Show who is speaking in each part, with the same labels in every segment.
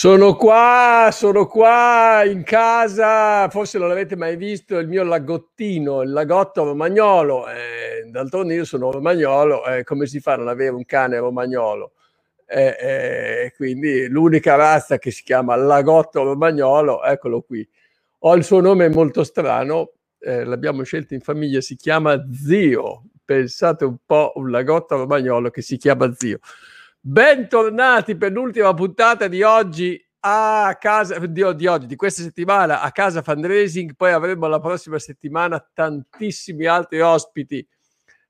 Speaker 1: Sono qua, sono qua in casa, forse non l'avete mai visto, il mio lagottino, il lagotto romagnolo. Eh, d'altronde io sono romagnolo, eh, come si fa a non avere un cane romagnolo? Eh, eh, quindi l'unica razza che si chiama lagotto romagnolo, eccolo qui. Ho il suo nome molto strano, eh, l'abbiamo scelto in famiglia, si chiama Zio. Pensate un po', un lagotto romagnolo che si chiama Zio. Bentornati per l'ultima puntata di oggi a casa di, di, oggi, di questa settimana a casa fundraising. Poi avremo la prossima settimana tantissimi altri ospiti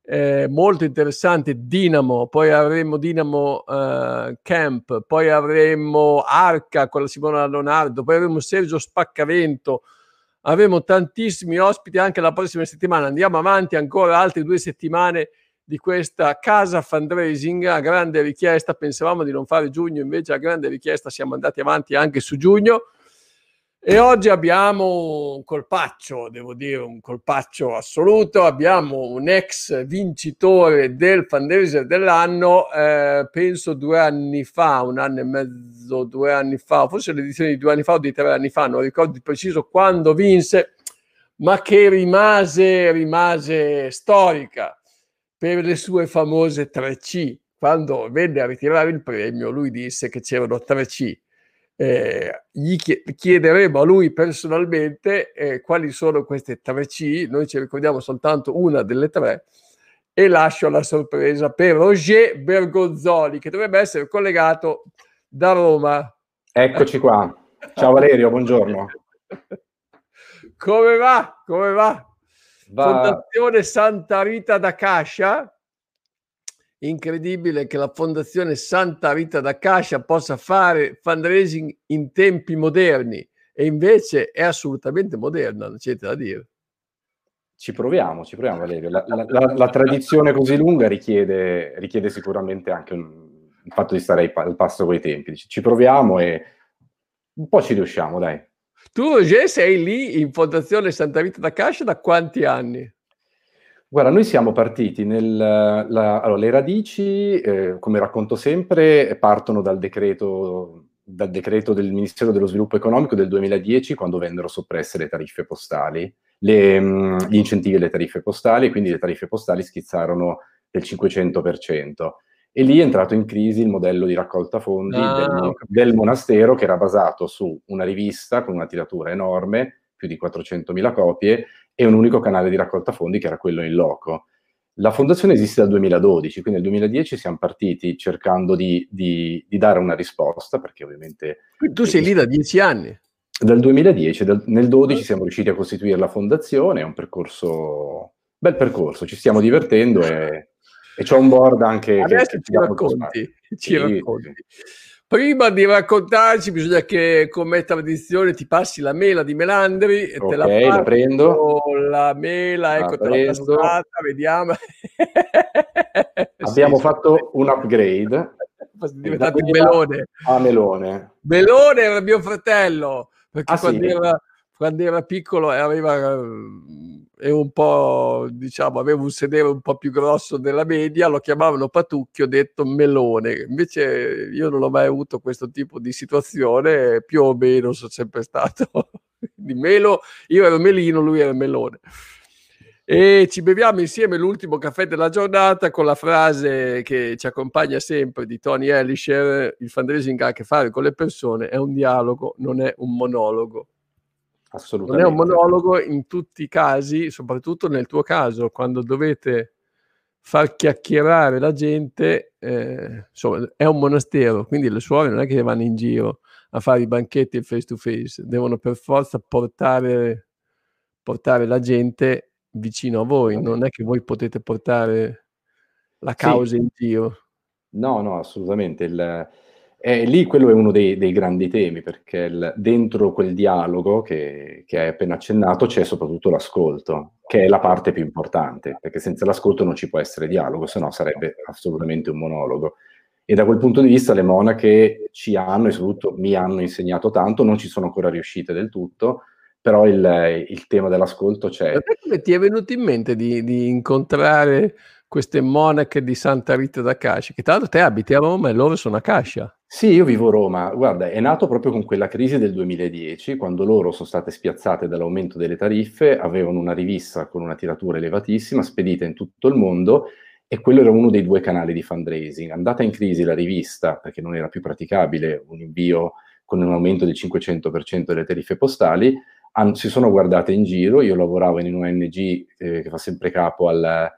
Speaker 1: eh, molto interessanti. Dinamo, poi avremo Dinamo eh, Camp, poi avremo Arca con la Simona Leonardo, poi avremo Sergio Spaccavento. Avremo tantissimi ospiti anche la prossima settimana. Andiamo avanti ancora altre due settimane di questa casa fundraising a grande richiesta. Pensavamo di non fare giugno, invece a grande richiesta siamo andati avanti anche su giugno. E oggi abbiamo un colpaccio, devo dire, un colpaccio assoluto. Abbiamo un ex vincitore del fundraiser dell'anno, eh, penso due anni fa, un anno e mezzo, due anni fa, forse l'edizione di due anni fa o di tre anni fa, non ricordo di preciso quando vinse, ma che rimase, rimase storica per le sue famose 3C. Quando venne a ritirare il premio, lui disse che c'erano 3C. Eh, gli chiederemo a lui personalmente eh, quali sono queste 3C, noi ci ricordiamo soltanto una delle tre e lascio la sorpresa per Roger Bergonzoli che dovrebbe essere collegato da Roma.
Speaker 2: Eccoci qua. Ciao Valerio, buongiorno.
Speaker 1: Come va? Come va? Va... Fondazione Santa Rita da Cascia. Incredibile che la Fondazione Santa Rita da Cascia possa fare fundraising in tempi moderni e invece è assolutamente moderna, non c'è da dire.
Speaker 2: Ci proviamo, ci proviamo Valerio. La, la, la, la tradizione così lunga richiede, richiede sicuramente anche un, il fatto di stare al passo coi tempi. Ci proviamo e un po' ci riusciamo, dai.
Speaker 1: Tu, Roger, sei lì in Fondazione Santa Rita da Cascia da quanti anni?
Speaker 2: Guarda, noi siamo partiti nel... La, allora, le radici, eh, come racconto sempre, partono dal decreto, dal decreto del Ministero dello Sviluppo Economico del 2010, quando vennero soppresse le tariffe postali, le, mm, gli incentivi alle tariffe postali, quindi le tariffe postali schizzarono del 500% e lì è entrato in crisi il modello di raccolta fondi ah, del, del, monastero che era basato su una rivista con una tiratura enorme, più di 400.000 copie, e un unico canale di raccolta fondi che era quello in loco. La fondazione esiste dal 2012, quindi nel 2010 siamo partiti cercando di, di, di dare una risposta, perché ovviamente...
Speaker 1: Tu sei lì da dieci anni?
Speaker 2: Dal 2010, dal, nel 2012 siamo riusciti a costituire la fondazione, è un percorso, bel percorso, ci stiamo divertendo e e c'è un board anche...
Speaker 1: Adesso che, ci, racconti, ci sì, racconti. Prima di raccontarci bisogna che come tradizione ti passi la mela di Melandri
Speaker 2: e okay, te la, passo, la prendo.
Speaker 1: La mela, ecco, la te l'ho passata, vediamo.
Speaker 2: Abbiamo sì, fatto un upgrade.
Speaker 1: È diventato il melone.
Speaker 2: A melone.
Speaker 1: Melone era mio fratello, perché ah, quando, sì? era, quando, era, piccolo aveva e un po', diciamo, aveva un sedere un po' più grosso della media, lo chiamavano Patucchio, detto melone. Invece io non ho mai avuto questo tipo di situazione, più o meno sono sempre stato di melo, io ero melino, lui era melone. E ci beviamo insieme l'ultimo caffè della giornata con la frase che ci accompagna sempre di Tony Elisher, il fundraising ha a che fare con le persone, è un dialogo, non è un monologo.
Speaker 2: Assolutamente.
Speaker 1: Non è un monologo in tutti i casi, soprattutto nel tuo caso, quando dovete far chiacchierare la gente, eh, insomma, è un monastero, quindi le suore non è che vanno in giro a fare i banchetti face to face, devono per forza portare, portare la gente vicino a voi, non è che voi potete portare la causa sì. in giro.
Speaker 2: No, no, assolutamente. Il, e lì quello è uno dei, dei grandi temi, perché il, dentro quel dialogo che, che hai appena accennato c'è soprattutto l'ascolto, che è la parte più importante, perché senza l'ascolto non ci può essere dialogo, se no sarebbe assolutamente un monologo. E da quel punto di vista le monache ci hanno, e soprattutto mi hanno insegnato tanto, non ci sono ancora riuscite del tutto, però il, il tema dell'ascolto c'è.
Speaker 1: Perché come ti è venuto in mente di, di incontrare queste monache di Santa Rita da Cascia, che tra l'altro te abiti a Roma e loro sono a Cascia.
Speaker 2: Sì, io vivo a Roma. Guarda, è nato proprio con quella crisi del 2010, quando loro sono state spiazzate dall'aumento delle tariffe, avevano una rivista con una tiratura elevatissima, spedita in tutto il mondo, e quello era uno dei due canali di fundraising. Andata in crisi la rivista, perché non era più praticabile un invio con un aumento del 500% delle tariffe postali, si sono guardate in giro, io lavoravo in un'ONG eh, che fa sempre capo al,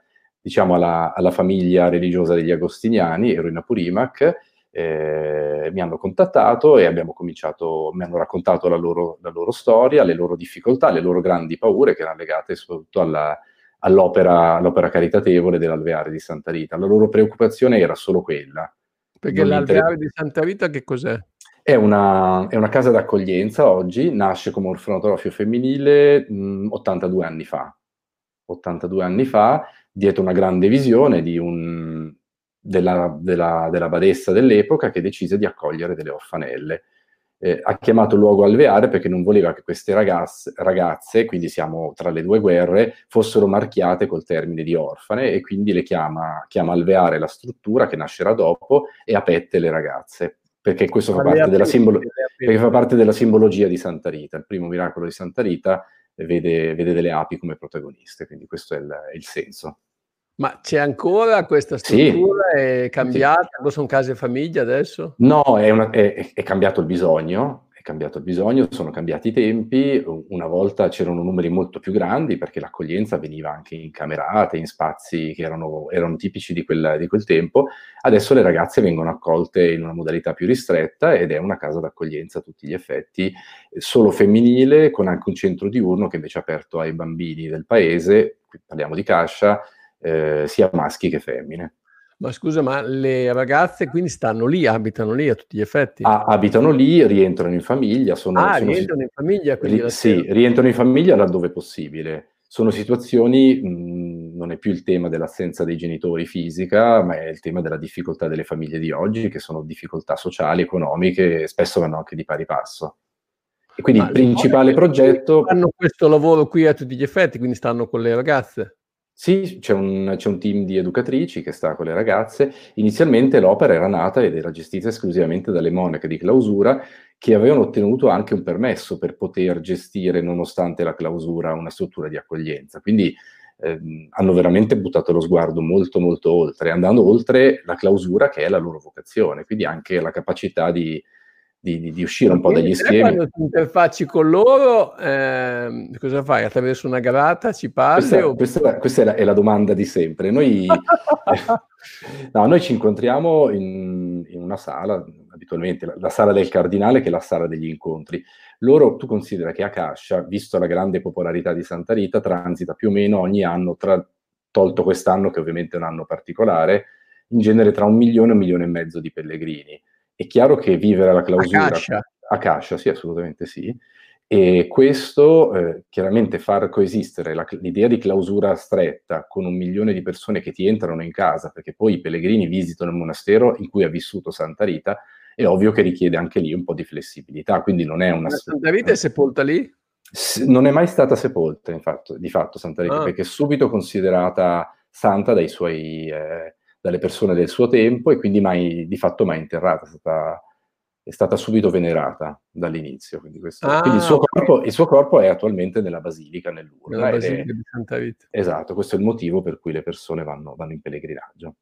Speaker 2: diciamo alla, alla, famiglia religiosa degli agostiniani, ero in Apurimac, eh, mi hanno contattato e abbiamo cominciato, mi hanno raccontato la loro, la loro, storia, le loro difficoltà, le loro grandi paure che erano legate soprattutto alla, all'opera, all'opera, caritatevole dell'Alveare di Santa Rita. La loro preoccupazione era solo quella.
Speaker 1: Perché l'Alveare di Santa Rita che cos'è?
Speaker 2: È una, è una, casa d'accoglienza oggi, nasce come orfanotrofio femminile mh, 82 anni fa. 82 anni fa, dietro una grande visione un, della, della, della, badessa dell'epoca che decise di accogliere delle orfanelle. Eh, ha chiamato il luogo alveare perché non voleva che queste ragazze, ragazze, quindi siamo tra le due guerre, fossero marchiate col termine di orfane e quindi le chiama, chiama alveare la struttura che nascerà dopo e a pette le ragazze perché questo fa parte, della simbolo- perché fa parte della simbologia di Santa Rita. Il primo miracolo di Santa Rita vede, vede delle api come protagoniste, quindi questo è il, è il senso.
Speaker 1: Ma c'è ancora questa struttura? Sì. È cambiata? Sì. Sono case famiglia adesso?
Speaker 2: No, è, una, è, è cambiato il bisogno, cambiato il bisogno, sono cambiati i tempi, una volta c'erano numeri molto più grandi perché l'accoglienza veniva anche in camerate, in spazi che erano, erano tipici di quel, di quel, tempo, adesso le ragazze vengono accolte in una modalità più ristretta ed è una casa d'accoglienza a tutti gli effetti, solo femminile, con anche un centro diurno che invece è aperto ai bambini del paese, qui parliamo di Cascia, eh, sia maschi che femmine.
Speaker 1: Ma scusa, ma le ragazze quindi stanno lì, abitano lì a tutti gli effetti?
Speaker 2: Ah, abitano lì, rientrano in famiglia. Sono,
Speaker 1: ah,
Speaker 2: sono
Speaker 1: rientrano in famiglia?
Speaker 2: Ri- sì, rientrano in famiglia laddove possibile. Sono situazioni, mh, non è più il tema dell'assenza dei genitori fisica, ma è il tema della difficoltà delle famiglie di oggi, che sono difficoltà sociali, economiche, spesso vanno anche di pari passo. E quindi ma il principale progetto...
Speaker 1: Fanno questo lavoro qui a tutti gli effetti, quindi stanno con le ragazze?
Speaker 2: Sì, c'è un, c'è un, team di educatrici che sta con le ragazze. Inizialmente l'opera era nata ed era gestita esclusivamente dalle monache di clausura che avevano ottenuto anche un permesso per poter gestire, nonostante la clausura, una struttura di accoglienza. Quindi ehm, hanno veramente buttato lo sguardo molto, molto oltre, andando oltre la clausura che è la loro vocazione, quindi anche la capacità di, di, di, uscire un po' dagli schemi.
Speaker 1: Quando ti interfacci con loro, eh, cosa fai? Attraverso una grata ci passi?
Speaker 2: Questa, o... questa, questa è, la, è, la, domanda di sempre. Noi, no, noi ci incontriamo in, in, una sala, abitualmente la, la, sala del cardinale, che è la sala degli incontri. Loro, tu considera che a Cascia, visto la grande popolarità di Santa Rita, transita più o meno ogni anno, tra, tolto quest'anno che ovviamente è un anno particolare, in genere tra un milione e un milione e mezzo di pellegrini è chiaro che vivere la clausura... A Cascia? A Cascia, sì, assolutamente sì. E questo eh, chiaramente far coesistere la, l'idea di clausura stretta con un milione di persone che ti entrano in casa, perché poi i pellegrini visitano il monastero in cui ha vissuto Santa Rita, è ovvio che richiede anche lì un po' di flessibilità, quindi non è una...
Speaker 1: Santa Rita è sepolta lì?
Speaker 2: non è mai stata sepolta, infatti, di fatto Santa Rita, ah. perché è subito considerata santa dai suoi... Eh, dalle persone del suo tempo e quindi mai, di fatto mai interrata, è stata, è stata subito venerata dall'inizio. Quindi, questo, ah, quindi il, suo okay. corpo, il, suo corpo, è attualmente nella basilica, nell'urna.
Speaker 1: Nella basilica è, di Santa Vita.
Speaker 2: Esatto, questo è il motivo per cui le persone vanno, vanno in pellegrinaggio.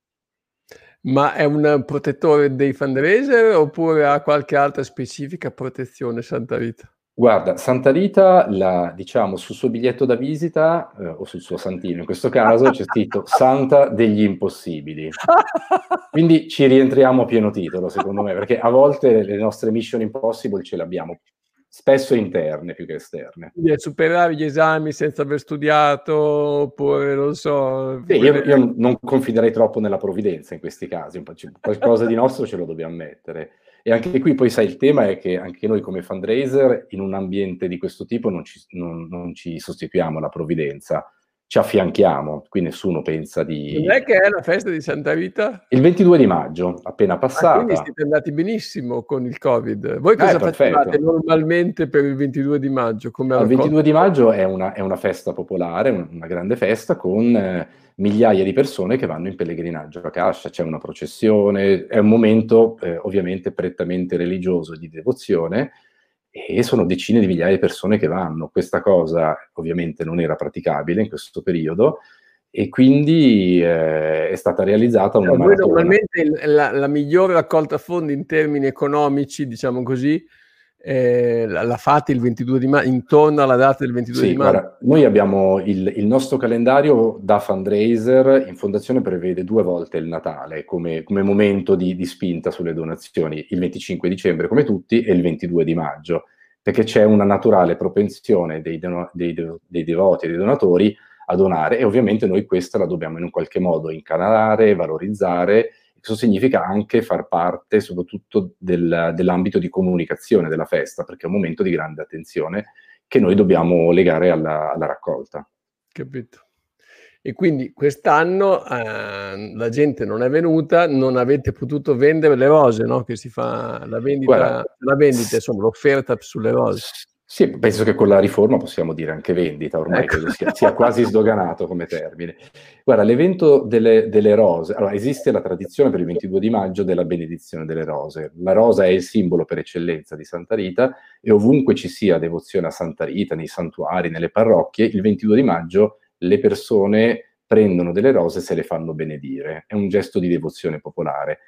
Speaker 1: Ma è un protettore dei fundraiser oppure ha qualche altra specifica protezione Santa Vita?
Speaker 2: Guarda, Santa Rita, la, diciamo, sul suo biglietto da visita, eh, o sul suo santino in questo caso, c'è scritto Santa degli impossibili. Quindi ci rientriamo a pieno titolo, secondo me, perché a volte le nostre mission impossible ce le abbiamo spesso interne più che esterne.
Speaker 1: Quindi superare gli esami senza aver studiato, oppure non so...
Speaker 2: Sì, io, io, non confiderei troppo nella provvidenza in questi casi, qualcosa di nostro ce lo dobbiamo mettere. E anche qui poi sai, il tema è che anche noi come fundraiser in un ambiente di questo tipo non ci, non, non ci sostituiamo alla provvidenza, ci affianchiamo, qui nessuno pensa di...
Speaker 1: Non è che è la festa di Santa Rita?
Speaker 2: Il 22 di maggio, appena passata.
Speaker 1: Ah, quindi siete andati benissimo con il Covid. Voi cosa eh, facevate normalmente per il 22 di maggio?
Speaker 2: Come il 22 di maggio è una, è una, festa popolare, una grande festa con eh, migliaia di persone che vanno in pellegrinaggio a Cascia, c'è una processione, è un momento eh, ovviamente prettamente religioso di devozione, e sono decine di migliaia di persone che vanno. Questa cosa ovviamente non era praticabile in questo periodo e quindi eh, è stata realizzata una no, maratona.
Speaker 1: Normalmente la, la migliore raccolta fondi in termini economici, diciamo così, eh, la, fate il 22 di maggio, intorno alla data del 22
Speaker 2: sì,
Speaker 1: di maggio?
Speaker 2: Noi abbiamo il, il, nostro calendario da fundraiser, in fondazione prevede due volte il Natale come, come momento di, di, spinta sulle donazioni, il 25 dicembre come tutti e il 22 di maggio, perché c'è una naturale propensione dei, dei, dei devoti e dei donatori a donare e ovviamente noi questa la dobbiamo in un qualche modo incanalare, valorizzare questo significa anche far parte soprattutto del, dell'ambito di comunicazione della festa, perché è un momento di grande attenzione che noi dobbiamo legare alla, alla raccolta.
Speaker 1: Capito. E quindi quest'anno eh, la gente non è venuta, non avete potuto vendere le rose, no? Che si fa la vendita, Guarda, la vendita, insomma, l'offerta sulle rose.
Speaker 2: Sì, penso che con la riforma possiamo dire anche vendita, ormai ecco. sia, sia, quasi sdoganato come termine. Guarda, l'evento delle, delle, rose, allora esiste la tradizione per il 22 di maggio della benedizione delle rose. La rosa è il simbolo per eccellenza di Santa Rita e ovunque ci sia devozione a Santa Rita, nei santuari, nelle parrocchie, il 22 di maggio le persone prendono delle rose e se le fanno benedire. È un gesto di devozione popolare.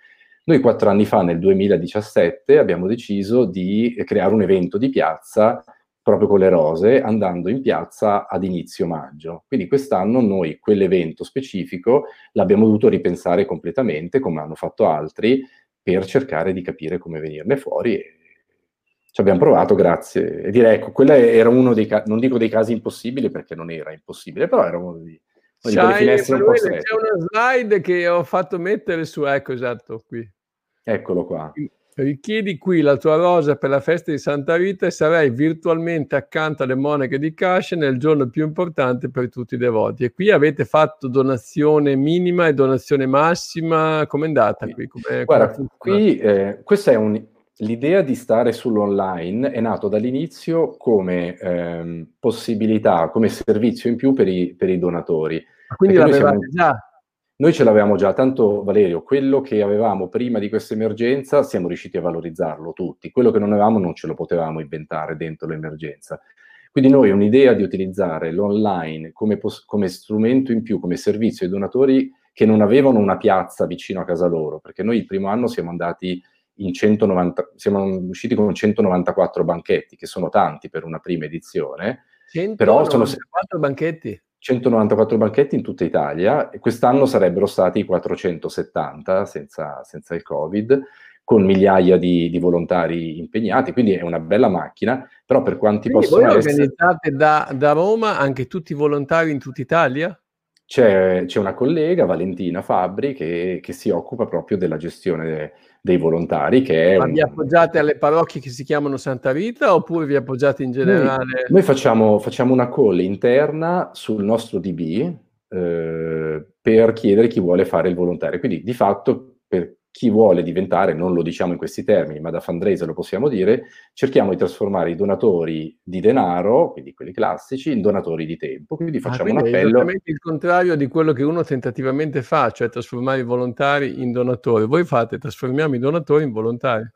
Speaker 2: Noi quattro anni fa, nel 2017, abbiamo deciso di creare un evento di piazza proprio con le rose, andando in piazza ad inizio maggio. Quindi quest'anno noi quell'evento specifico l'abbiamo dovuto ripensare completamente, come hanno fatto altri, per cercare di capire come venirne fuori. E ci abbiamo provato, grazie. E direi, ecco, quello era uno dei casi, non dico dei casi impossibili perché non era impossibile, però era uno di,
Speaker 1: c'è una slide che ho fatto mettere su, ecco esatto, qui.
Speaker 2: Eccolo qua.
Speaker 1: Richiedi qui la tua rosa per la festa di Santa Rita e sarai virtualmente accanto alle monache di Cascia nel giorno più importante per tutti i devoti. E qui avete fatto donazione minima e donazione massima. Com'è andata qui? Come,
Speaker 2: Guarda, qui eh, questa è un, l'idea di stare sull'online è nato dall'inizio come ehm, possibilità, come servizio in più per i, per i donatori.
Speaker 1: Quindi l'avevate siamo... già?
Speaker 2: Noi ce l'avevamo già, tanto Valerio, quello che avevamo prima di questa emergenza siamo riusciti a valorizzarlo tutti, quello che non avevamo non ce lo potevamo inventare dentro l'emergenza. Quindi noi un'idea di utilizzare l'online come, pos- come strumento in più, come servizio ai donatori che non avevano una piazza vicino a casa loro, perché noi il primo anno siamo andati in 190, siamo usciti con 194 banchetti, che sono tanti per una prima edizione.
Speaker 1: 194 però sono banchetti?
Speaker 2: 194 banchetti in tutta Italia e quest'anno sarebbero stati 470 senza, senza il Covid, con migliaia di, di, volontari impegnati, quindi è una bella macchina, però per quanti quindi possono
Speaker 1: voi essere... organizzate da, da Roma anche tutti i volontari in tutta Italia?
Speaker 2: C'è, c'è, una collega, Valentina Fabbri, che, che, si occupa proprio della gestione dei volontari. Che
Speaker 1: Ma un... vi appoggiate alle parrocchie che si chiamano Santa Rita oppure vi appoggiate in generale?
Speaker 2: Noi, noi facciamo, facciamo, una call interna sul nostro DB eh, per chiedere chi vuole fare il volontario. Quindi di fatto per chi vuole diventare, non lo diciamo in questi termini, ma da fundraiser lo possiamo dire, cerchiamo di trasformare i donatori di denaro, quindi quelli classici, in donatori di tempo. Quindi ah, facciamo ah, quindi un appello. È
Speaker 1: esattamente il contrario di quello che uno tentativamente fa, cioè trasformare i volontari in donatori. Voi fate, trasformiamo i donatori in volontari.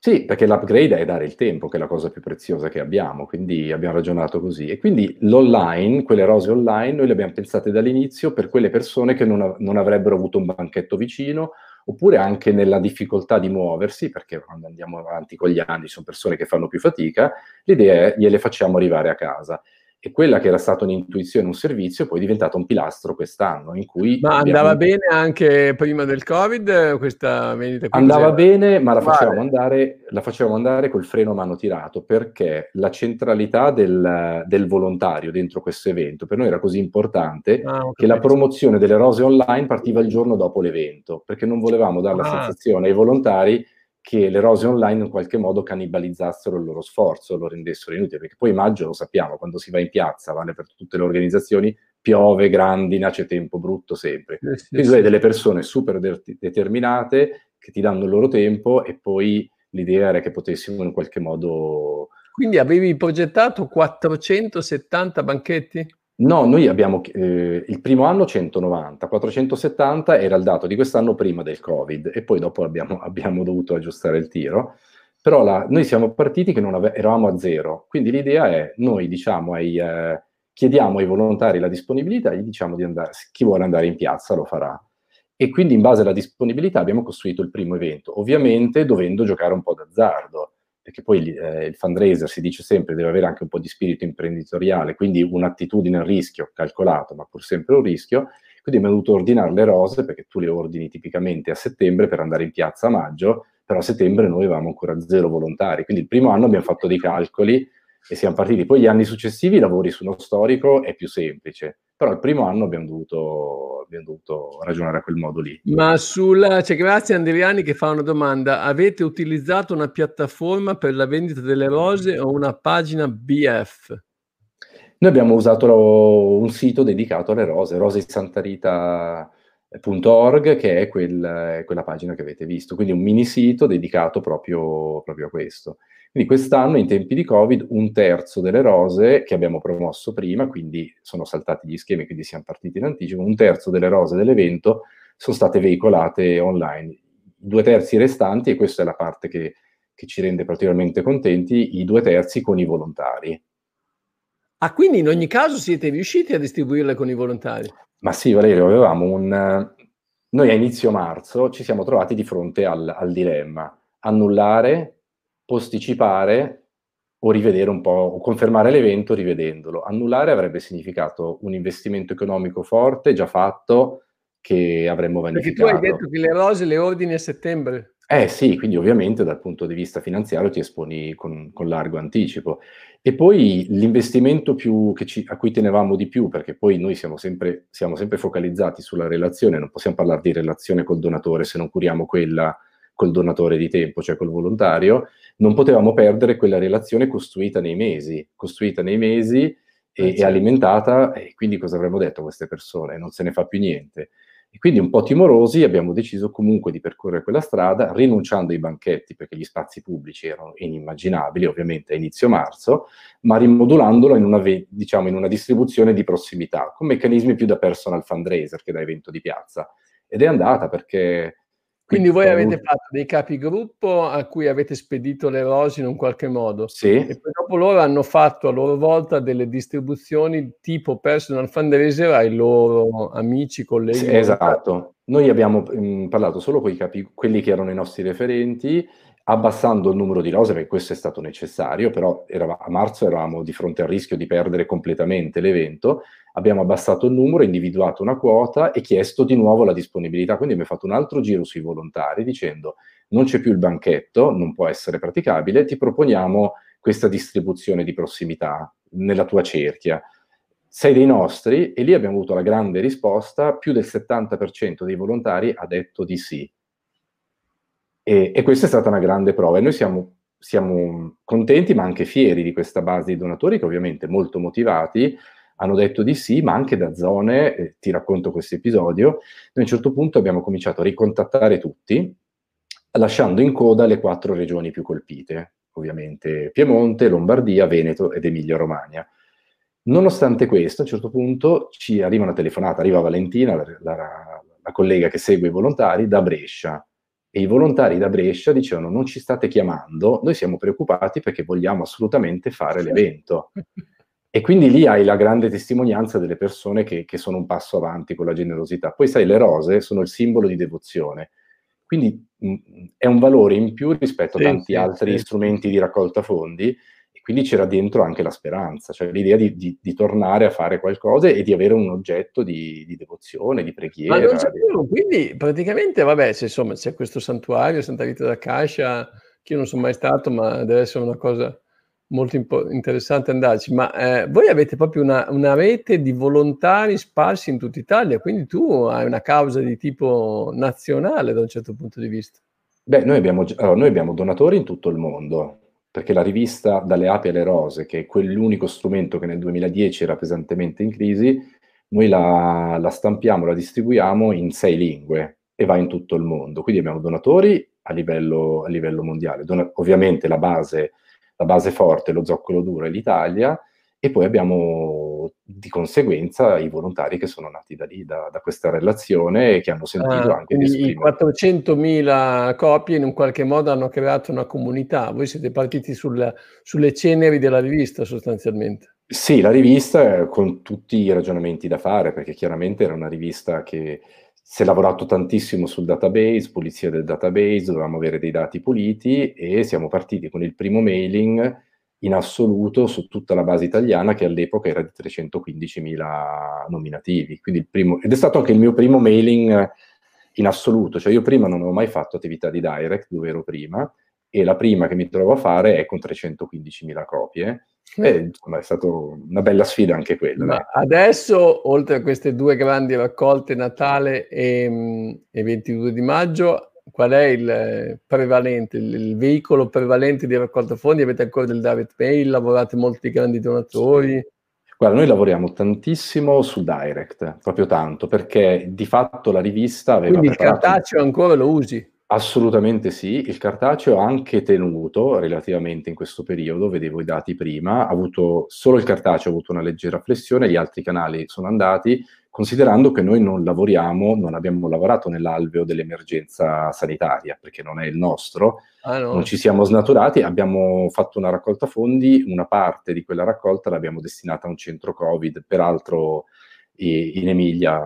Speaker 2: Sì, perché l'upgrade è dare il tempo, che è la cosa più preziosa che abbiamo, quindi abbiamo ragionato così. E quindi l'online, quelle rose online, noi le abbiamo pensate dall'inizio per quelle persone che non, av- non avrebbero avuto un banchetto vicino oppure anche nella difficoltà di muoversi, perché quando andiamo avanti con gli anni sono persone che fanno più fatica, l'idea è gliele facciamo arrivare a casa e quella che era stata un'intuizione, un servizio, poi è diventato un pilastro quest'anno in cui...
Speaker 1: Ma andava abbiamo... bene anche prima del Covid questa vendita?
Speaker 2: Andava bene, ma la facevamo, andare, la facevamo, andare, col freno a mano tirato perché la centralità del, del, volontario dentro questo evento per noi era così importante ah, che la promozione delle rose online partiva il giorno dopo l'evento, perché non volevamo dare la ah. sensazione ai volontari che le rose online in qualche modo cannibalizzassero il loro sforzo, lo rendessero inutile, perché poi maggio lo sappiamo, quando si va in piazza, vale per tutte le organizzazioni, piove, grandina, c'è tempo brutto sempre. Sì, sì, Quindi hai delle persone super de- determinate che ti danno il loro tempo e poi l'idea era che potessimo in qualche modo...
Speaker 1: Quindi avevi progettato 470 banchetti?
Speaker 2: No, noi abbiamo eh, il primo anno 190, 470 era il dato di quest'anno prima del Covid e poi dopo abbiamo, abbiamo dovuto aggiustare il tiro. Però la, noi siamo partiti che non ave- eravamo a zero, quindi l'idea è noi diciamo ai, eh, chiediamo ai volontari la disponibilità, gli diciamo di andare, chi vuole andare in piazza lo farà. E quindi in base alla disponibilità abbiamo costruito il primo evento, ovviamente dovendo giocare un po' d'azzardo, perché poi eh, il fundraiser si dice sempre deve avere anche un po' di spirito imprenditoriale, quindi un'attitudine al rischio calcolato, ma pur sempre un rischio. Quindi abbiamo dovuto ordinare le rose, perché tu le ordini tipicamente a settembre per andare in piazza a maggio, però a settembre noi avevamo ancora zero volontari. Quindi il primo anno abbiamo fatto dei calcoli e siamo partiti. Poi gli anni successivi lavori su uno storico è più semplice, però il primo anno abbiamo dovuto, abbiamo dovuto ragionare a quel modo lì.
Speaker 1: Ma sulla, c'è grazie Andriani che fa una domanda, avete utilizzato una piattaforma per la vendita delle rose o una pagina BF?
Speaker 2: Noi abbiamo usato un sito dedicato alle rose, rosesantarita.org, che è quel, quella pagina che avete visto, quindi un mini sito dedicato proprio, proprio a questo. Quindi quest'anno, in tempi di Covid, un terzo delle rose che abbiamo promosso prima, quindi sono saltati gli schemi, quindi siamo partiti in anticipo, un terzo delle rose dell'evento sono state veicolate online. I due terzi restanti, e questa è la parte che, che ci rende particolarmente contenti, i due terzi con i volontari.
Speaker 1: Ah, quindi in ogni caso siete riusciti a distribuirle con i volontari?
Speaker 2: Ma sì, Valerio, avevamo un... Noi a inizio marzo ci siamo trovati di fronte al, al dilemma annullare posticipare o rivedere un po', o confermare l'evento rivedendolo. Annullare avrebbe significato un investimento economico forte, già fatto, che avremmo vanificato.
Speaker 1: Perché tu hai detto che le rose le ordini a settembre.
Speaker 2: Eh sì, quindi ovviamente dal punto di vista finanziario ti esponi con, con largo anticipo. E poi l'investimento ci, a cui tenevamo di più, perché poi noi siamo sempre, siamo sempre focalizzati sulla relazione, non possiamo parlare di relazione col donatore se non curiamo quella col donatore di tempo, cioè col volontario, non potevamo perdere quella relazione costruita nei mesi, costruita nei mesi e, e certo. alimentata, e quindi cosa avremmo detto a queste persone? Non se ne fa più niente. E quindi un po' timorosi abbiamo deciso comunque di percorrere quella strada, rinunciando ai banchetti perché gli spazi pubblici erano inimmaginabili, ovviamente a inizio marzo, ma rimodulandolo in una, diciamo, in una distribuzione di prossimità, con meccanismi più da personal fundraiser che da evento di piazza. Ed è andata perché
Speaker 1: quindi voi avete fatto dei capigruppo a cui avete spedito le rose in un qualche modo.
Speaker 2: Sì.
Speaker 1: E poi dopo loro hanno fatto a loro volta delle distribuzioni tipo personal fundraiser ai loro amici, colleghi. Sì,
Speaker 2: esatto. Noi abbiamo mh, mm, parlato solo con i capi, quelli che erano i nostri referenti, abbassando il numero di rose, perché questo è stato necessario, però eravamo, a marzo eravamo di fronte al rischio di perdere completamente l'evento, abbiamo abbassato il numero, individuato una quota e chiesto di nuovo la disponibilità. Quindi abbiamo fatto un altro giro sui volontari dicendo non c'è più il banchetto, non può essere praticabile, ti proponiamo questa distribuzione di prossimità nella tua cerchia. Sei dei nostri e lì abbiamo avuto la grande risposta, più del 70% dei volontari ha detto di sì. E, e questa è stata una grande prova e noi siamo, siamo contenti ma anche fieri di questa base di donatori che ovviamente molto motivati hanno detto di sì, ma anche da zone, eh, ti racconto questo episodio, noi a un certo punto abbiamo cominciato a ricontattare tutti, lasciando in coda le quattro regioni più colpite, ovviamente Piemonte, Lombardia, Veneto ed Emilia-Romagna. Nonostante questo, a un certo punto ci arriva una telefonata, arriva Valentina, la, la, la collega che segue i volontari, da Brescia, e i volontari da Brescia dicevano non ci state chiamando, noi siamo preoccupati perché vogliamo assolutamente fare l'evento. E quindi lì hai la grande testimonianza delle persone che, che, sono un passo avanti con la generosità. Poi sai, le rose sono il simbolo di devozione, quindi mh, mm, è un valore in più rispetto sì, a tanti sì, altri sì. strumenti di raccolta fondi quindi c'era dentro anche la speranza, cioè l'idea di, di, di, tornare a fare qualcosa e di avere un oggetto di, di devozione, di preghiera. Ma non c'è
Speaker 1: più, quindi praticamente, vabbè, c'è, insomma, c'è questo santuario, Santa Rita da Cascia, che io non sono mai stato, ma deve essere una cosa molto impo- interessante andarci, ma eh, voi avete proprio una, una, rete di volontari sparsi in tutta Italia, quindi tu hai una causa di tipo nazionale da un certo punto di vista.
Speaker 2: Beh, noi abbiamo, allora, noi abbiamo donatori in tutto il mondo, perché la rivista Dalle api alle rose, che è quell'unico strumento che nel 2010 era pesantemente in crisi, noi la, la stampiamo, la distribuiamo in sei lingue e va in tutto il mondo. Quindi abbiamo donatori a livello, a livello mondiale. Don- ovviamente la base, la base forte, lo zoccolo duro è l'Italia e poi abbiamo di conseguenza i volontari che sono nati da lì, da, da questa relazione e che hanno sentito
Speaker 1: ah,
Speaker 2: anche di
Speaker 1: esprimere. I 400.000 copie in un qualche modo hanno creato una comunità, voi siete partiti sul, sulle ceneri della rivista sostanzialmente.
Speaker 2: Sì, la rivista con tutti i ragionamenti da fare, perché chiaramente era una rivista che si è lavorato tantissimo sul database, pulizia del database, dovevamo avere dei dati puliti e siamo partiti con il primo mailing in assoluto su tutta la base italiana che all'epoca era di 315.000 nominativi. Primo, ed è stato anche il mio primo mailing in assoluto, cioè io prima non avevo mai fatto attività di direct dove ero prima e la prima che mi trovo a fare è con 315.000 copie. E, insomma, è stata una bella sfida anche quella.
Speaker 1: Adesso, oltre a queste due grandi raccolte Natale e, e 22 di maggio, qual è il prevalente, il, il, veicolo prevalente di raccolta fondi? Avete ancora del direct mail? Lavorate molti grandi donatori?
Speaker 2: Guarda, noi lavoriamo tantissimo su direct, proprio tanto, perché di fatto la rivista aveva
Speaker 1: Quindi il cartaceo ancora lo usi?
Speaker 2: Assolutamente sì, il cartaceo ha anche tenuto relativamente in questo periodo, vedevo i dati prima, ha avuto, solo il cartaceo ha avuto una leggera flessione, gli altri canali sono andati, considerando che noi non lavoriamo, non abbiamo lavorato nell'alveo dell'emergenza sanitaria, perché non è il nostro, ah, no. non ci siamo snaturati, abbiamo fatto una raccolta fondi, una parte di quella raccolta l'abbiamo destinata a un centro Covid, peraltro in Emilia,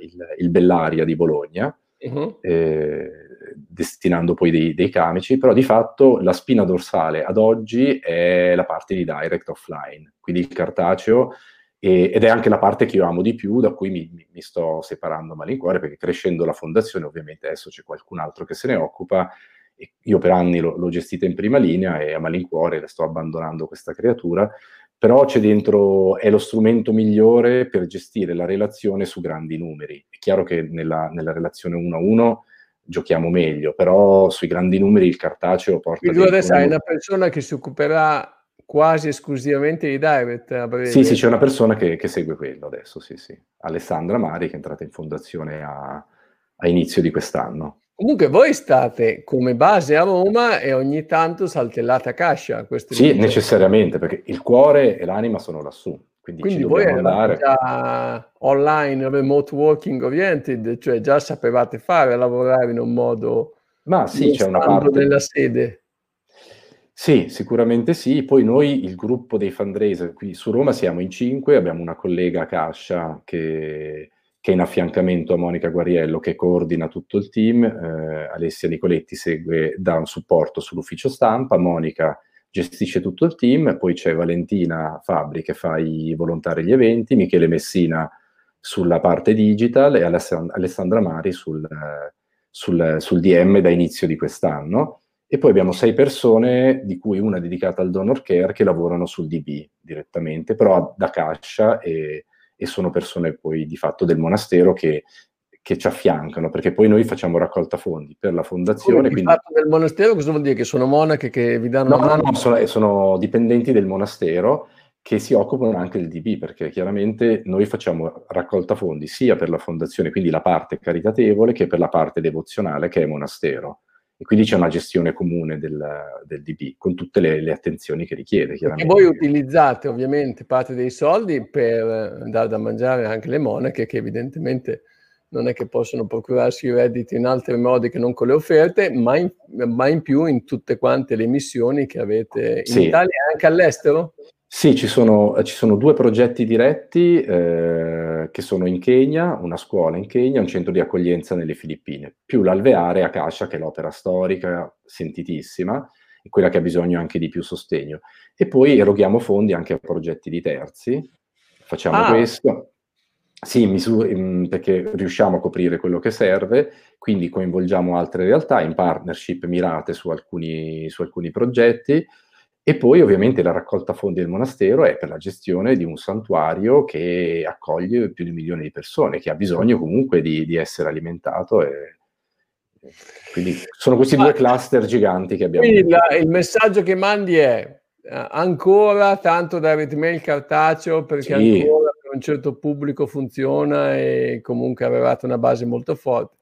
Speaker 2: il, il Bellaria di Bologna, uh-huh. eh, destinando poi dei, dei camici, però di fatto la spina dorsale ad oggi è la parte di direct offline, quindi il cartaceo e, ed è anche la parte che io amo di più, da cui mi, mi, sto separando a malincuore, perché crescendo la fondazione ovviamente adesso c'è qualcun altro che se ne occupa, e io per anni l'ho, l'ho gestita in prima linea e a malincuore sto abbandonando questa creatura, però c'è dentro, è lo strumento migliore per gestire la relazione su grandi numeri. È chiaro che nella, nella relazione uno a uno giochiamo meglio, però sui grandi numeri il cartaceo porta...
Speaker 1: Quindi tu adesso hai una persona che si occuperà quasi esclusivamente di direct.
Speaker 2: Sì, sì, c'è una persona che, che, segue quello adesso, sì, sì. Alessandra Mari che è entrata in fondazione a, a inizio di quest'anno.
Speaker 1: Comunque voi state come base a Roma e ogni tanto saltellate a Cascia.
Speaker 2: Sì, necessariamente, perché il cuore e l'anima sono lassù. Quindi,
Speaker 1: quindi voi eravate già online, remote working oriented, cioè già sapevate fare, lavorare in un modo...
Speaker 2: Ma sì, c'è una parte...
Speaker 1: della sede.
Speaker 2: Sì, sicuramente sì. Poi noi, il gruppo dei fundraiser, qui su Roma siamo in cinque, abbiamo una collega Cascia che, che è in affiancamento a Monica Guariello che coordina tutto il team, eh, Alessia Nicoletti segue, dà un supporto sull'ufficio stampa, Monica gestisce tutto il team, poi c'è Valentina Fabri che fa i volontari e gli eventi, Michele Messina sulla parte digital e Alessandra Mari sul, sul, sul DM da inizio di quest'anno. E poi abbiamo sei persone, di cui una dedicata al donor care, che lavorano sul DB direttamente, però da cascia e, e sono persone poi di fatto del monastero che, che, ci affiancano, perché poi noi facciamo raccolta fondi per la fondazione.
Speaker 1: Come quindi... fatto del monastero cosa vuol dire? Che sono monache che vi danno...
Speaker 2: No, no, no, sono, sono dipendenti del monastero che si occupano anche del DB, perché chiaramente noi facciamo raccolta fondi sia per la fondazione, quindi la parte caritatevole, che per la parte devozionale, che è monastero e quindi c'è una gestione comune del, del DB con tutte le, le, attenzioni che richiede.
Speaker 1: E voi utilizzate ovviamente parte dei soldi per dare da mangiare anche le monache che evidentemente non è che possono procurarsi i redditi in altri modi che non con le offerte, ma in, ma in più in tutte quante le missioni che avete in sì. Italia e anche all'estero?
Speaker 2: Sì, ci sono, ci sono due progetti diretti eh, che sono in Kenya, una scuola in Kenya, un centro di accoglienza nelle Filippine, più l'Alveare a Cascia, che è l'opera storica sentitissima e quella che ha bisogno anche di più sostegno. E poi eroghiamo fondi anche a progetti di terzi, facciamo ah. questo. Sì, misure, mm, perché riusciamo a coprire quello che serve, quindi coinvolgiamo altre realtà in partnership mirate su alcuni, su alcuni progetti e poi ovviamente la raccolta fondi del monastero è per la gestione di un santuario che accoglie più di un milione di persone, che ha bisogno comunque di, di essere alimentato. E, quindi sono questi due cluster giganti che abbiamo.
Speaker 1: Quindi la, il messaggio che mandi è uh, ancora tanto da mail cartaceo perché sì. ancora un certo pubblico funziona e comunque avevate una base molto forte.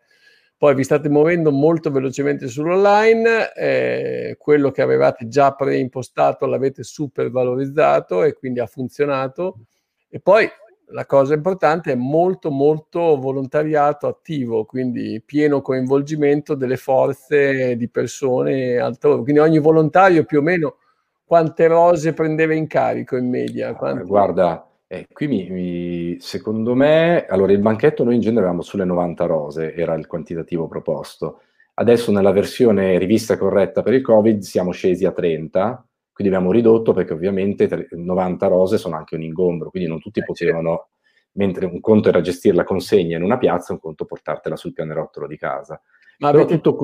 Speaker 1: Poi vi state muovendo molto velocemente sull'online, eh, quello che avevate già preimpostato l'avete super valorizzato e quindi ha funzionato. E poi la cosa importante è molto molto volontariato attivo, quindi pieno coinvolgimento delle forze di persone altrove. Quindi ogni volontario più o meno quante rose prendeva in carico in media?
Speaker 2: Quanti... Guarda, eh, qui mi, mi, secondo me, allora il banchetto noi in genere eravamo sulle 90 rose, era il quantitativo proposto. Adesso nella versione rivista corretta per il Covid siamo scesi a 30, quindi abbiamo ridotto perché ovviamente 90 rose sono anche un ingombro, quindi non tutti eh, potevano, mentre un conto era gestire la consegna in una piazza, un conto portartela sul pianerottolo di casa.
Speaker 1: Ma Però tutto...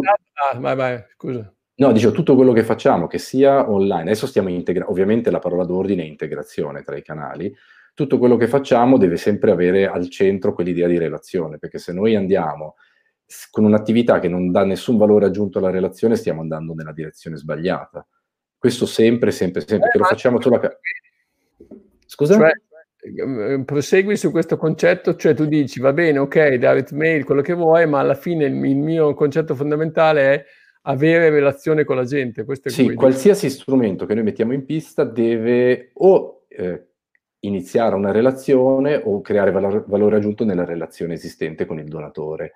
Speaker 1: Ah, vai, vai, scusa.
Speaker 2: No, dicevo, tutto quello che facciamo, che sia online, adesso stiamo integrando, ovviamente la parola d'ordine è integrazione tra i canali, tutto quello che facciamo deve sempre avere al centro quell'idea di relazione, perché se noi andiamo con un'attività che non dà nessun valore aggiunto alla relazione, stiamo andando nella direzione sbagliata. Questo sempre, sempre, sempre, che lo facciamo solo a...
Speaker 1: Scusa? Cioè, eh, prosegui su questo concetto, cioè tu dici, va bene, ok, direct mail, quello che vuoi, ma alla fine il, mio concetto fondamentale è avere relazione con la gente.
Speaker 2: Questo è sì, qualsiasi strumento che noi mettiamo in pista deve o eh, iniziare una relazione o creare valor- valore aggiunto nella relazione esistente con il donatore.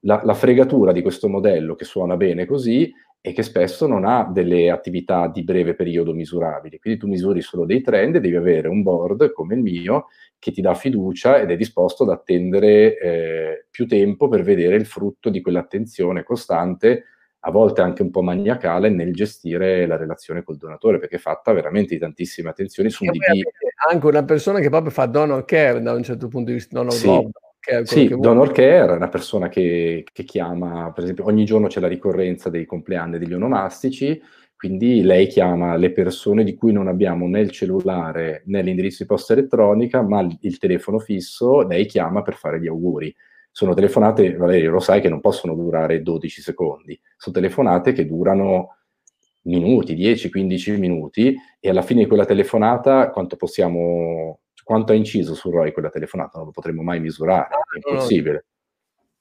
Speaker 2: La, la, fregatura di questo modello che suona bene così è che spesso non ha delle attività di breve periodo misurabili, quindi tu misuri solo dei trend e devi avere un board come il mio che ti dà fiducia ed è disposto ad attendere eh, più tempo per vedere il frutto di quell'attenzione costante a volte anche un po' maniacale nel gestire la relazione col donatore, perché è fatta veramente di tantissime attenzioni su un
Speaker 1: DP. Anche una persona che proprio fa donor care da un certo punto di vista, donor
Speaker 2: sì. Love, care, sì, donor care è una persona che, che, chiama, per esempio, ogni giorno c'è la ricorrenza dei compleanni degli onomastici, quindi lei chiama le persone di cui non abbiamo né il cellulare né l'indirizzo di posta elettronica, ma il telefono fisso, lei chiama per fare gli auguri. Sono telefonate, Valerio lo sai, che non possono durare 12 secondi, sono telefonate che durano minuti, 10-15 minuti e alla fine di quella telefonata quanto possiamo, quanto ha inciso su ROI quella telefonata non lo potremo mai misurare, è impossibile.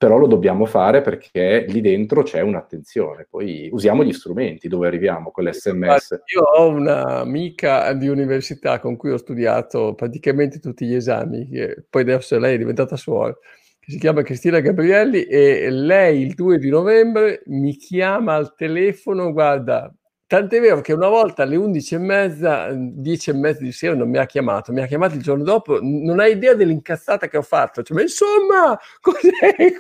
Speaker 2: Però lo dobbiamo fare perché lì dentro c'è un'attenzione. Poi usiamo gli strumenti dove arriviamo con l'SMS.
Speaker 1: Io ho un'amica di università con cui ho studiato praticamente tutti gli esami, che poi adesso lei è diventata suora che si chiama Cristina Gabrielli e lei il 2 di novembre mi chiama al telefono, guarda, tant'è vero che una volta alle 11 e mezza, 10 e mezza di sera non mi ha chiamato, mi ha chiamato il giorno dopo, non hai idea dell'incazzata che ho fatto, cioè, ma insomma, cos'è?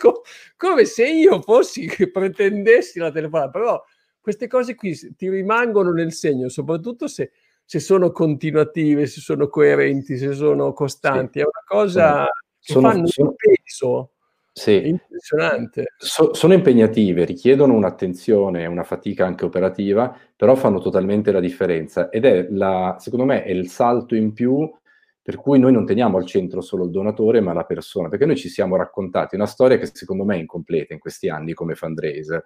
Speaker 1: come se io fossi che pretendessi la telefonata, però queste cose qui ti rimangono nel segno, soprattutto se, se sono continuative, se sono coerenti, se sono costanti, sì. è una cosa che sono, fanno sono, peso.
Speaker 2: Sì. impressionante. So, sono impegnative, richiedono un'attenzione una fatica anche operativa, però fanno totalmente la differenza ed è la, secondo me, è il salto in più per cui noi non teniamo al centro solo il donatore, ma la persona, perché noi ci siamo raccontati una storia che secondo me è incompleta in questi anni come fundraiser,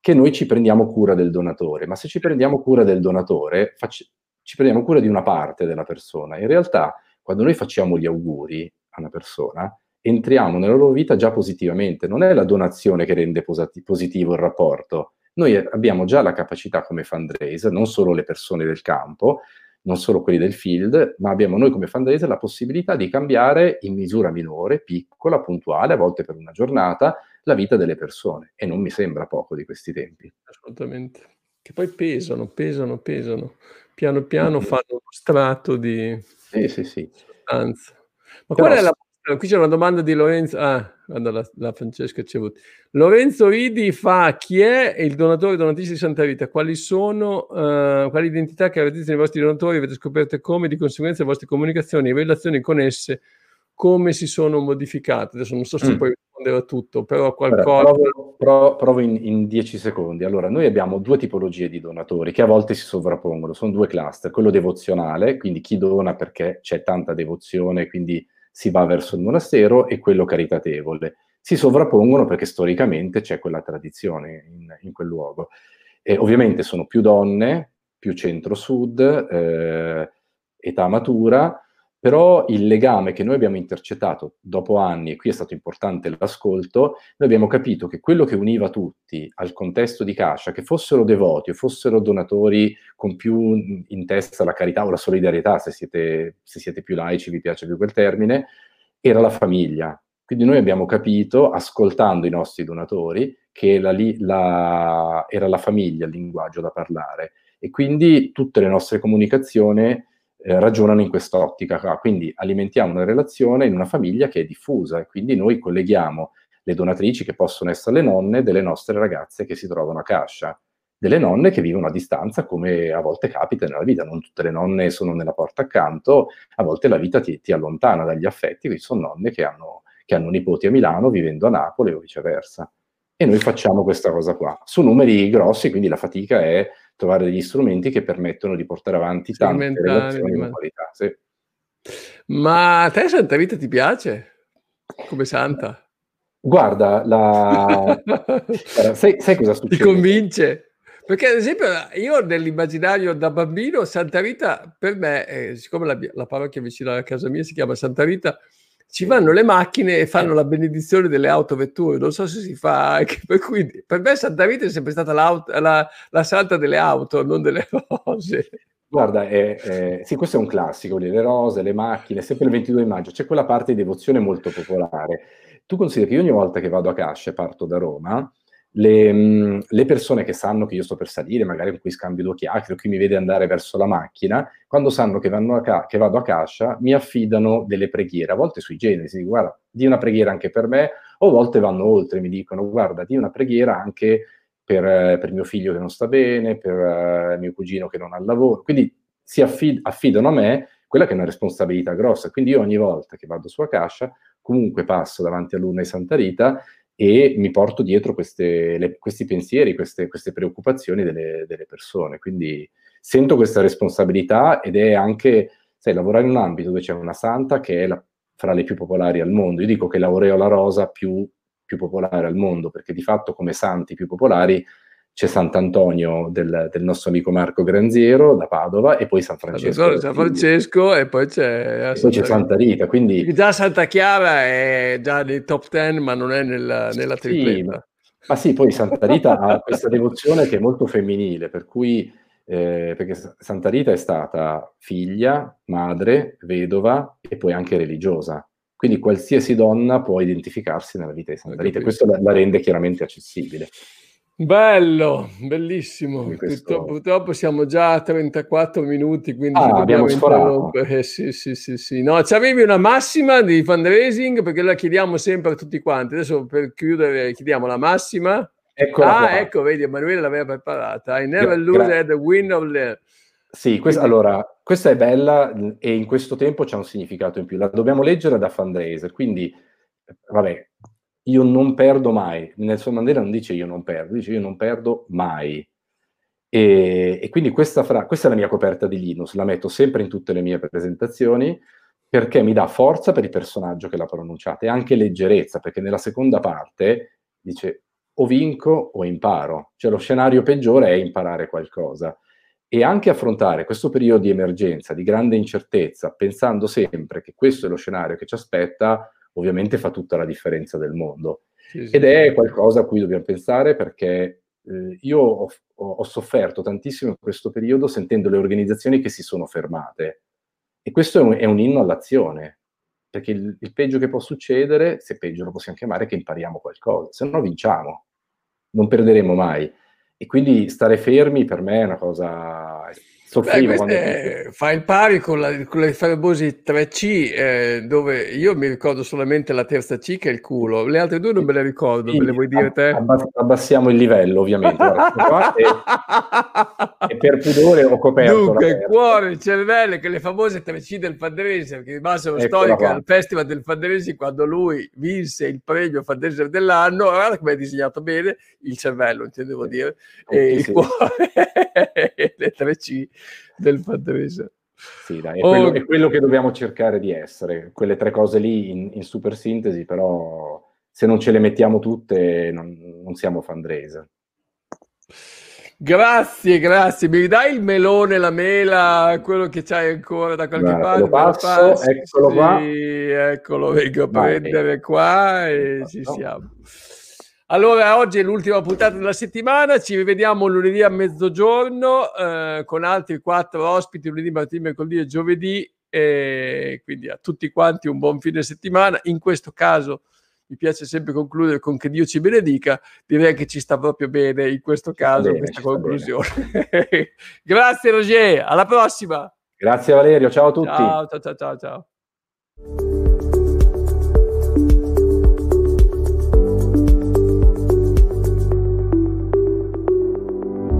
Speaker 2: che noi ci prendiamo cura del donatore, ma se ci prendiamo cura del donatore, facci, ci prendiamo cura di una parte della persona. In realtà, quando noi facciamo gli auguri, a una persona, entriamo nella loro vita già positivamente. Non è la donazione che rende posit- positivo il rapporto. Noi abbiamo già la capacità come fundraiser, non solo le persone del campo, non solo quelli del field, ma abbiamo noi come fundraiser la possibilità di cambiare in misura minore, piccola, puntuale, a volte per una giornata, la vita delle persone. E non mi sembra poco di questi tempi.
Speaker 1: Assolutamente. Che poi pesano, pesano, pesano. Piano piano fanno uno strato di
Speaker 2: sì, sì, sì.
Speaker 1: sostanza. Ma Però, qual è la Qui c'è una domanda di Lorenzo. Ah, guarda la, la Francesca c'è avuto. Lorenzo Ridi fa: Chi è il donatore donatista di Santa Rita? Quali sono, uh, quali identità che avete nei vostri donatori? Avete scoperto come, di conseguenza, le vostre comunicazioni e relazioni con esse come si sono modificate? Adesso non so se mm. puoi rispondere a tutto, però qualcosa.
Speaker 2: Provo, provo, provo in 10 secondi. Allora, noi abbiamo due tipologie di donatori che a volte si sovrappongono, sono due cluster: quello devozionale, quindi chi dona perché c'è tanta devozione, quindi si va verso il monastero e quello caritatevole. Si sovrappongono perché storicamente c'è quella tradizione in, in quel luogo. E ovviamente sono più donne, più centro-sud, eh, età matura, però il legame che noi abbiamo intercettato dopo anni, e qui è stato importante l'ascolto, noi abbiamo capito che quello che univa tutti al contesto di Cascia, che fossero devoti o fossero donatori con più in testa la carità o la solidarietà, se siete, se siete più laici, vi piace più quel termine, era la famiglia. Quindi noi abbiamo capito, ascoltando i nostri donatori, che la, la, era la famiglia il linguaggio da parlare e quindi tutte le nostre comunicazioni eh, ragionano in quest'ottica qua. Quindi alimentiamo una relazione in una famiglia che è diffusa e quindi noi colleghiamo le donatrici che possono essere le nonne delle nostre ragazze che si trovano a Cascia, delle nonne che vivono a distanza come a volte capita nella vita, non tutte le nonne sono nella porta accanto, a volte la vita ti, ti allontana dagli affetti, quindi sono nonne che hanno, che hanno nipoti a Milano vivendo a Napoli o viceversa. E noi facciamo questa cosa qua. Su numeri grossi, quindi la fatica è trovare degli strumenti che permettono di portare avanti tante relazioni di qualità. Sì.
Speaker 1: Ma a te Santa Vita ti piace? Come santa?
Speaker 2: Guarda, la... sai, sai, cosa succede?
Speaker 1: Ti convince? Perché ad esempio io nell'immaginario da bambino Santa Rita per me, eh, siccome la, la parrocchia vicino a casa mia si chiama Santa Rita, ci vanno le macchine e fanno la benedizione delle autovetture. Non so se si fa anche per cui per me Santa Rita è sempre stata la, la santa delle auto, non delle rose.
Speaker 2: Guarda, è, è, sì, questo è un classico, le rose, le macchine, sempre il 22 maggio, c'è quella parte di devozione molto popolare. Tu consideri che io ogni volta che vado a Cascia e parto da Roma, le, mm, le, persone che sanno che io sto per salire, magari con cui scambio due chiacchiere, o chi mi vede andare verso la macchina, quando sanno che, ca- che, vado a cascia, mi affidano delle preghiere, a volte sui genesi, guarda, di una preghiera anche per me, o a volte vanno oltre, mi dicono, guarda, di una preghiera anche per, per mio figlio che non sta bene, per uh, mio cugino che non ha lavoro, quindi si affid- affidano a me quella che è una responsabilità grossa, quindi io ogni volta che vado su a cascia, comunque passo davanti all'urna di Santa Rita e mi porto dietro queste, le, questi pensieri, queste, queste preoccupazioni delle, delle, persone. Quindi sento questa responsabilità ed è anche, sai, lavorare in un ambito dove c'è una santa che è la, fra le più popolari al mondo. Io dico che l'aureola rosa più, più popolare al mondo, perché di fatto come santi più popolari c'è Sant'Antonio del, del, nostro amico Marco Granziero da Padova e poi San Francesco.
Speaker 1: San Francesco e poi c'è,
Speaker 2: e poi c'è Santa Rita. Quindi...
Speaker 1: Già Santa Chiara è già nei top 10 ma non è nella, nella tripletta.
Speaker 2: Sì, ma sì, poi Santa Rita ha questa devozione che è molto femminile, per cui eh, perché Santa Rita è stata figlia, madre, vedova e poi anche religiosa. Quindi qualsiasi donna può identificarsi nella vita di Santa Rita e questo la, la rende chiaramente accessibile.
Speaker 1: Bello, bellissimo. Questo... Purtroppo, siamo già a 34 minuti, quindi
Speaker 2: ah, dobbiamo interrompere.
Speaker 1: Eh, sì, sì, sì, sì. No, avevi una massima di fundraising perché la chiediamo sempre a tutti quanti. Adesso per chiudere chiediamo la massima.
Speaker 2: Eccola
Speaker 1: ah,
Speaker 2: qua.
Speaker 1: ecco, vedi, Emanuele l'aveva preparata. I never lose Gra- at the win of the...
Speaker 2: Sì, questa, allora, questa è bella e in questo tempo c'è un significato in più. La dobbiamo leggere da fundraiser, quindi, vabbè, io non perdo mai. Nelson Mandela non dice io non perdo, dice io non perdo mai. E, e quindi questa, fra- questa è la mia coperta di Linus, la metto sempre in tutte le mie presentazioni perché mi dà forza per il personaggio che l'ha pronunciata e anche leggerezza, perché nella seconda parte dice o vinco o imparo, cioè lo scenario peggiore è imparare qualcosa e anche affrontare questo periodo di emergenza, di grande incertezza, pensando sempre che questo è lo scenario che ci aspetta, ovviamente fa tutta la differenza del mondo. Sì, sì, Ed è qualcosa a cui dobbiamo pensare perché eh, io ho, ho, sofferto tantissimo in questo periodo sentendo le organizzazioni che si sono fermate. E questo è un, è un inno all'azione, perché il, il, peggio che può succedere, se peggio lo possiamo chiamare, è che impariamo qualcosa, se no vinciamo, non perderemo mai. E quindi stare fermi per me è una cosa
Speaker 1: soffrivo Beh, quando... è, fa il pari con, la, con le famose 3C eh, dove io mi ricordo solamente la terza C che è il culo. Le altre due non me le ricordo sì, me le vuoi dire te?
Speaker 2: abbassiamo il livello ovviamente. E, e, per pudore ho coperto
Speaker 1: dunque il cuore, il cervello che le famose 3C del Fandrese che rimasero storiche al Festival del Fandrese quando lui vinse il premio Fandrese dell'anno guarda come è disegnato bene il cervello intendevo dire e il cuore le 3C del Padrese.
Speaker 2: Sì, dai, è, oh, quello, è, quello, che dobbiamo cercare di essere, quelle tre cose lì in, in super sintesi, però se non ce le mettiamo tutte non, non siamo fundraiser.
Speaker 1: Grazie, grazie. Mi dai il melone, la mela, quello che c'hai ancora da qualche Guarda, parte?
Speaker 2: Lo passo, eccolo
Speaker 1: sì,
Speaker 2: qua.
Speaker 1: Eccolo, vengo a Vai. prendere qua e ci siamo. Allora, oggi è l'ultima puntata della settimana, ci rivediamo lunedì a mezzogiorno eh, con altri quattro ospiti, lunedì, martedì, mercoledì e giovedì, e quindi a tutti quanti un buon fine settimana. In questo caso mi piace sempre concludere con che Dio ci benedica, direi che ci sta proprio bene in questo caso bene, questa conclusione. Grazie Roger, alla prossima.
Speaker 2: Grazie Valerio, ciao a tutti.
Speaker 1: Ciao, ciao, ciao, ciao. ciao.